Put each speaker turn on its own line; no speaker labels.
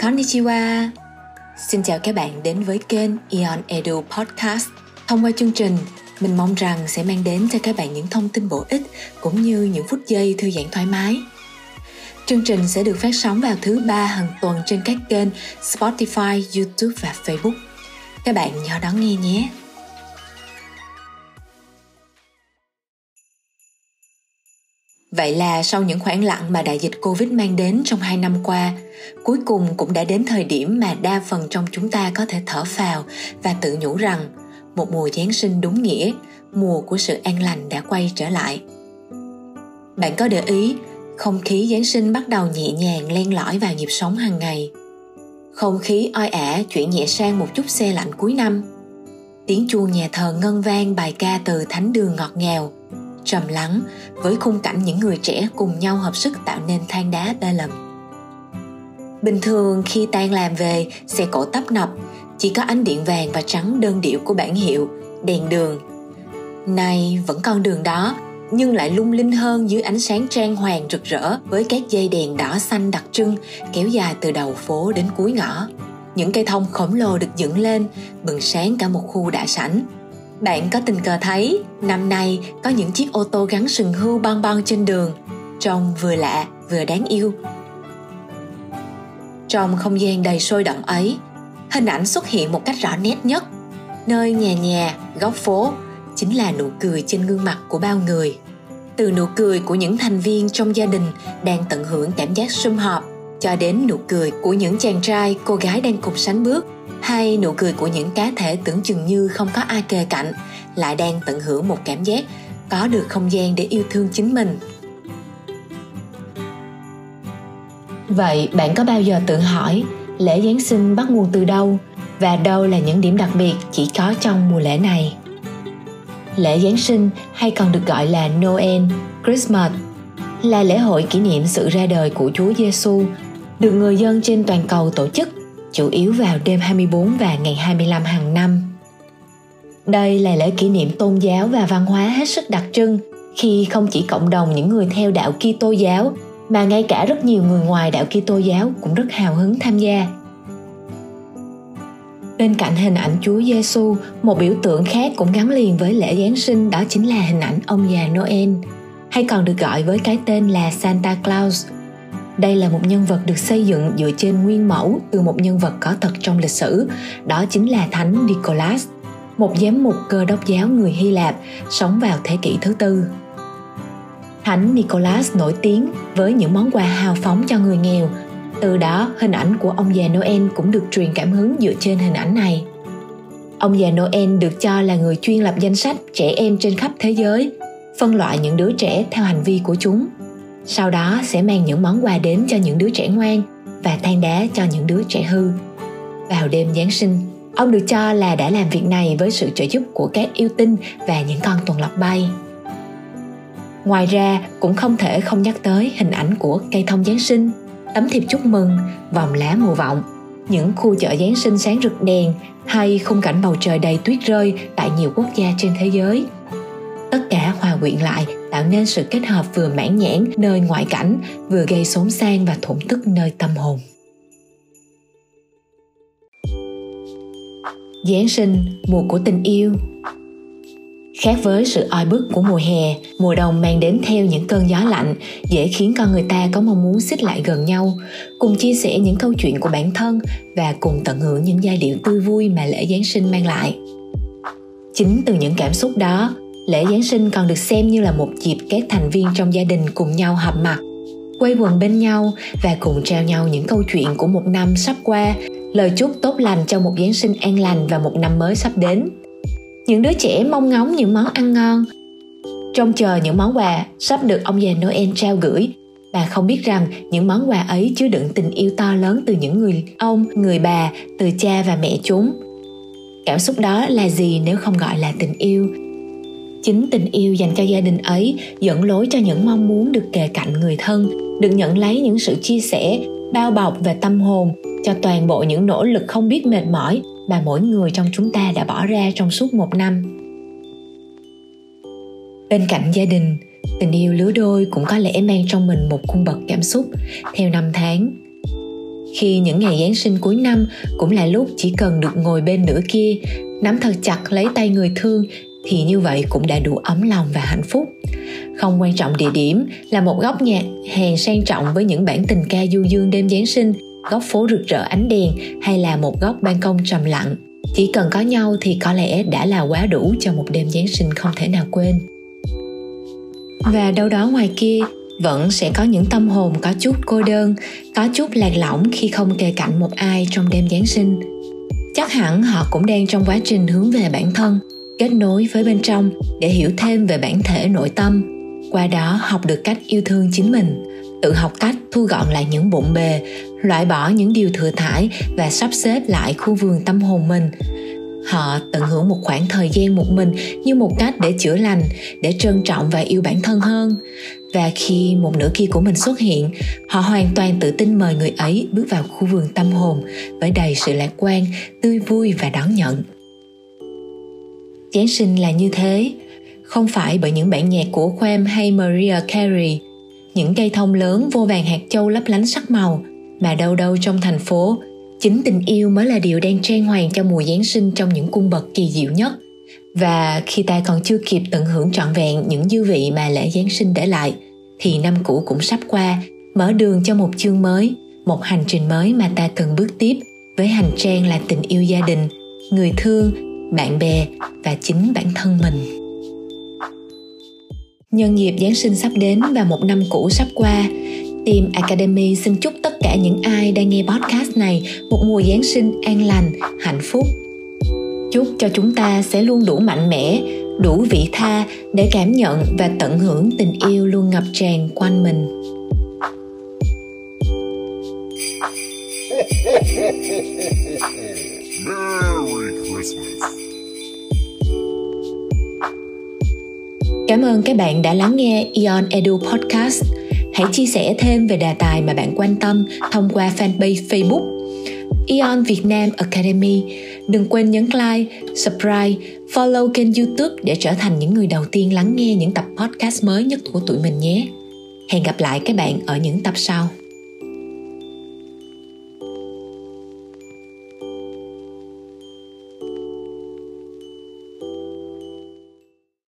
Konnichiwa! Xin chào các bạn đến với kênh Ion Edu Podcast. Thông qua chương trình, mình mong rằng sẽ mang đến cho các bạn những thông tin bổ ích cũng như những phút giây thư giãn thoải mái. Chương trình sẽ được phát sóng vào thứ ba hàng tuần trên các kênh Spotify, YouTube và Facebook. Các bạn nhớ đón nghe nhé. Vậy là sau những khoảng lặng mà đại dịch Covid mang đến trong hai năm qua, cuối cùng cũng đã đến thời điểm mà đa phần trong chúng ta có thể thở phào và tự nhủ rằng một mùa Giáng sinh đúng nghĩa, mùa của sự an lành đã quay trở lại. Bạn có để ý, không khí Giáng sinh bắt đầu nhẹ nhàng len lỏi vào nhịp sống hàng ngày. Không khí oi ả chuyển nhẹ sang một chút xe lạnh cuối năm. Tiếng chuông nhà thờ ngân vang bài ca từ thánh đường ngọt ngào, trầm lắng với khung cảnh những người trẻ cùng nhau hợp sức tạo nên than đá ba lầm. Bình thường khi tan làm về, xe cổ tấp nập, chỉ có ánh điện vàng và trắng đơn điệu của bản hiệu, đèn đường. Nay vẫn con đường đó, nhưng lại lung linh hơn dưới ánh sáng trang hoàng rực rỡ với các dây đèn đỏ xanh đặc trưng kéo dài từ đầu phố đến cuối ngõ. Những cây thông khổng lồ được dựng lên, bừng sáng cả một khu đã sảnh. Bạn có tình cờ thấy năm nay có những chiếc ô tô gắn sừng hưu bon bon trên đường, trông vừa lạ vừa đáng yêu. Trong không gian đầy sôi động ấy, hình ảnh xuất hiện một cách rõ nét nhất. Nơi nhà nhà, góc phố chính là nụ cười trên gương mặt của bao người. Từ nụ cười của những thành viên trong gia đình đang tận hưởng cảm giác sum họp cho đến nụ cười của những chàng trai, cô gái đang cùng sánh bước hay nụ cười của những cá thể tưởng chừng như không có ai kề cạnh lại đang tận hưởng một cảm giác có được không gian để yêu thương chính mình. Vậy bạn có bao giờ tự hỏi lễ giáng sinh bắt nguồn từ đâu và đâu là những điểm đặc biệt chỉ có trong mùa lễ này? Lễ giáng sinh hay còn được gọi là noel christmas là lễ hội kỷ niệm sự ra đời của Chúa Giêsu, được người dân trên toàn cầu tổ chức chủ yếu vào đêm 24 và ngày 25 hàng năm. Đây là lễ kỷ niệm tôn giáo và văn hóa hết sức đặc trưng khi không chỉ cộng đồng những người theo đạo Kitô giáo mà ngay cả rất nhiều người ngoài đạo Kitô giáo cũng rất hào hứng tham gia. Bên cạnh hình ảnh Chúa Giêsu, một biểu tượng khác cũng gắn liền với lễ Giáng sinh đó chính là hình ảnh ông già Noel, hay còn được gọi với cái tên là Santa Claus, đây là một nhân vật được xây dựng dựa trên nguyên mẫu từ một nhân vật có thật trong lịch sử, đó chính là Thánh Nicholas, một giám mục cơ đốc giáo người Hy Lạp sống vào thế kỷ thứ tư. Thánh Nicholas nổi tiếng với những món quà hào phóng cho người nghèo. Từ đó, hình ảnh của ông già Noel cũng được truyền cảm hứng dựa trên hình ảnh này. Ông già Noel được cho là người chuyên lập danh sách trẻ em trên khắp thế giới, phân loại những đứa trẻ theo hành vi của chúng sau đó sẽ mang những món quà đến cho những đứa trẻ ngoan và than đá cho những đứa trẻ hư. Vào đêm giáng sinh, ông được cho là đã làm việc này với sự trợ giúp của các yêu tinh và những con tuần lộc bay. Ngoài ra, cũng không thể không nhắc tới hình ảnh của cây thông giáng sinh, tấm thiệp chúc mừng, vòng lá mùa vọng, những khu chợ giáng sinh sáng rực đèn hay khung cảnh bầu trời đầy tuyết rơi tại nhiều quốc gia trên thế giới hòa quyện lại tạo nên sự kết hợp vừa mãn nhãn nơi ngoại cảnh vừa gây xốn sang và thổn thức nơi tâm hồn Giáng sinh, mùa của tình yêu Khác với sự oi bức của mùa hè, mùa đông mang đến theo những cơn gió lạnh, dễ khiến con người ta có mong muốn xích lại gần nhau, cùng chia sẻ những câu chuyện của bản thân và cùng tận hưởng những giai điệu tươi vui mà lễ Giáng sinh mang lại. Chính từ những cảm xúc đó, lễ Giáng sinh còn được xem như là một dịp các thành viên trong gia đình cùng nhau họp mặt, quây quần bên nhau và cùng trao nhau những câu chuyện của một năm sắp qua, lời chúc tốt lành cho một Giáng sinh an lành và một năm mới sắp đến. Những đứa trẻ mong ngóng những món ăn ngon, trông chờ những món quà sắp được ông già Noel trao gửi và không biết rằng những món quà ấy chứa đựng tình yêu to lớn từ những người ông, người bà, từ cha và mẹ chúng. Cảm xúc đó là gì nếu không gọi là tình yêu chính tình yêu dành cho gia đình ấy dẫn lối cho những mong muốn được kề cạnh người thân được nhận lấy những sự chia sẻ bao bọc về tâm hồn cho toàn bộ những nỗ lực không biết mệt mỏi mà mỗi người trong chúng ta đã bỏ ra trong suốt một năm. Bên cạnh gia đình tình yêu lứa đôi cũng có lẽ mang trong mình một cung bậc cảm xúc theo năm tháng. Khi những ngày Giáng sinh cuối năm cũng là lúc chỉ cần được ngồi bên nửa kia, nắm thật chặt lấy tay người thương thì như vậy cũng đã đủ ấm lòng và hạnh phúc. Không quan trọng địa điểm là một góc nhạc hàng sang trọng với những bản tình ca du dương đêm Giáng sinh, góc phố rực rỡ ánh đèn hay là một góc ban công trầm lặng. Chỉ cần có nhau thì có lẽ đã là quá đủ cho một đêm Giáng sinh không thể nào quên. Và đâu đó ngoài kia vẫn sẽ có những tâm hồn có chút cô đơn, có chút lạc lõng khi không kề cạnh một ai trong đêm Giáng sinh. Chắc hẳn họ cũng đang trong quá trình hướng về bản thân, kết nối với bên trong để hiểu thêm về bản thể nội tâm. Qua đó học được cách yêu thương chính mình, tự học cách thu gọn lại những bộn bề, loại bỏ những điều thừa thải và sắp xếp lại khu vườn tâm hồn mình. Họ tận hưởng một khoảng thời gian một mình như một cách để chữa lành, để trân trọng và yêu bản thân hơn. Và khi một nửa kia của mình xuất hiện, họ hoàn toàn tự tin mời người ấy bước vào khu vườn tâm hồn với đầy sự lạc quan, tươi vui và đón nhận. Giáng sinh là như thế, không phải bởi những bản nhạc của Wham hay Maria Carey, những cây thông lớn vô vàng hạt châu lấp lánh sắc màu, mà đâu đâu trong thành phố, chính tình yêu mới là điều đang trang hoàng cho mùa Giáng sinh trong những cung bậc kỳ diệu nhất. Và khi ta còn chưa kịp tận hưởng trọn vẹn những dư vị mà lễ Giáng sinh để lại, thì năm cũ cũng sắp qua, mở đường cho một chương mới, một hành trình mới mà ta cần bước tiếp với hành trang là tình yêu gia đình, người thương bạn bè và chính bản thân mình nhân dịp giáng sinh sắp đến và một năm cũ sắp qua Team Academy xin chúc tất cả những ai đang nghe podcast này một mùa Giáng sinh an lành, hạnh phúc. Chúc cho chúng ta sẽ luôn đủ mạnh mẽ, đủ vị tha để cảm nhận và tận hưởng tình yêu luôn ngập tràn quanh mình. Yeah. Cảm ơn các bạn đã lắng nghe Ion Edu Podcast. Hãy chia sẻ thêm về đề tài mà bạn quan tâm thông qua fanpage Facebook Ion Việt Nam Academy. Đừng quên nhấn like, subscribe, follow kênh YouTube để trở thành những người đầu tiên lắng nghe những tập podcast mới nhất của tụi mình nhé. Hẹn gặp lại các bạn ở những tập sau.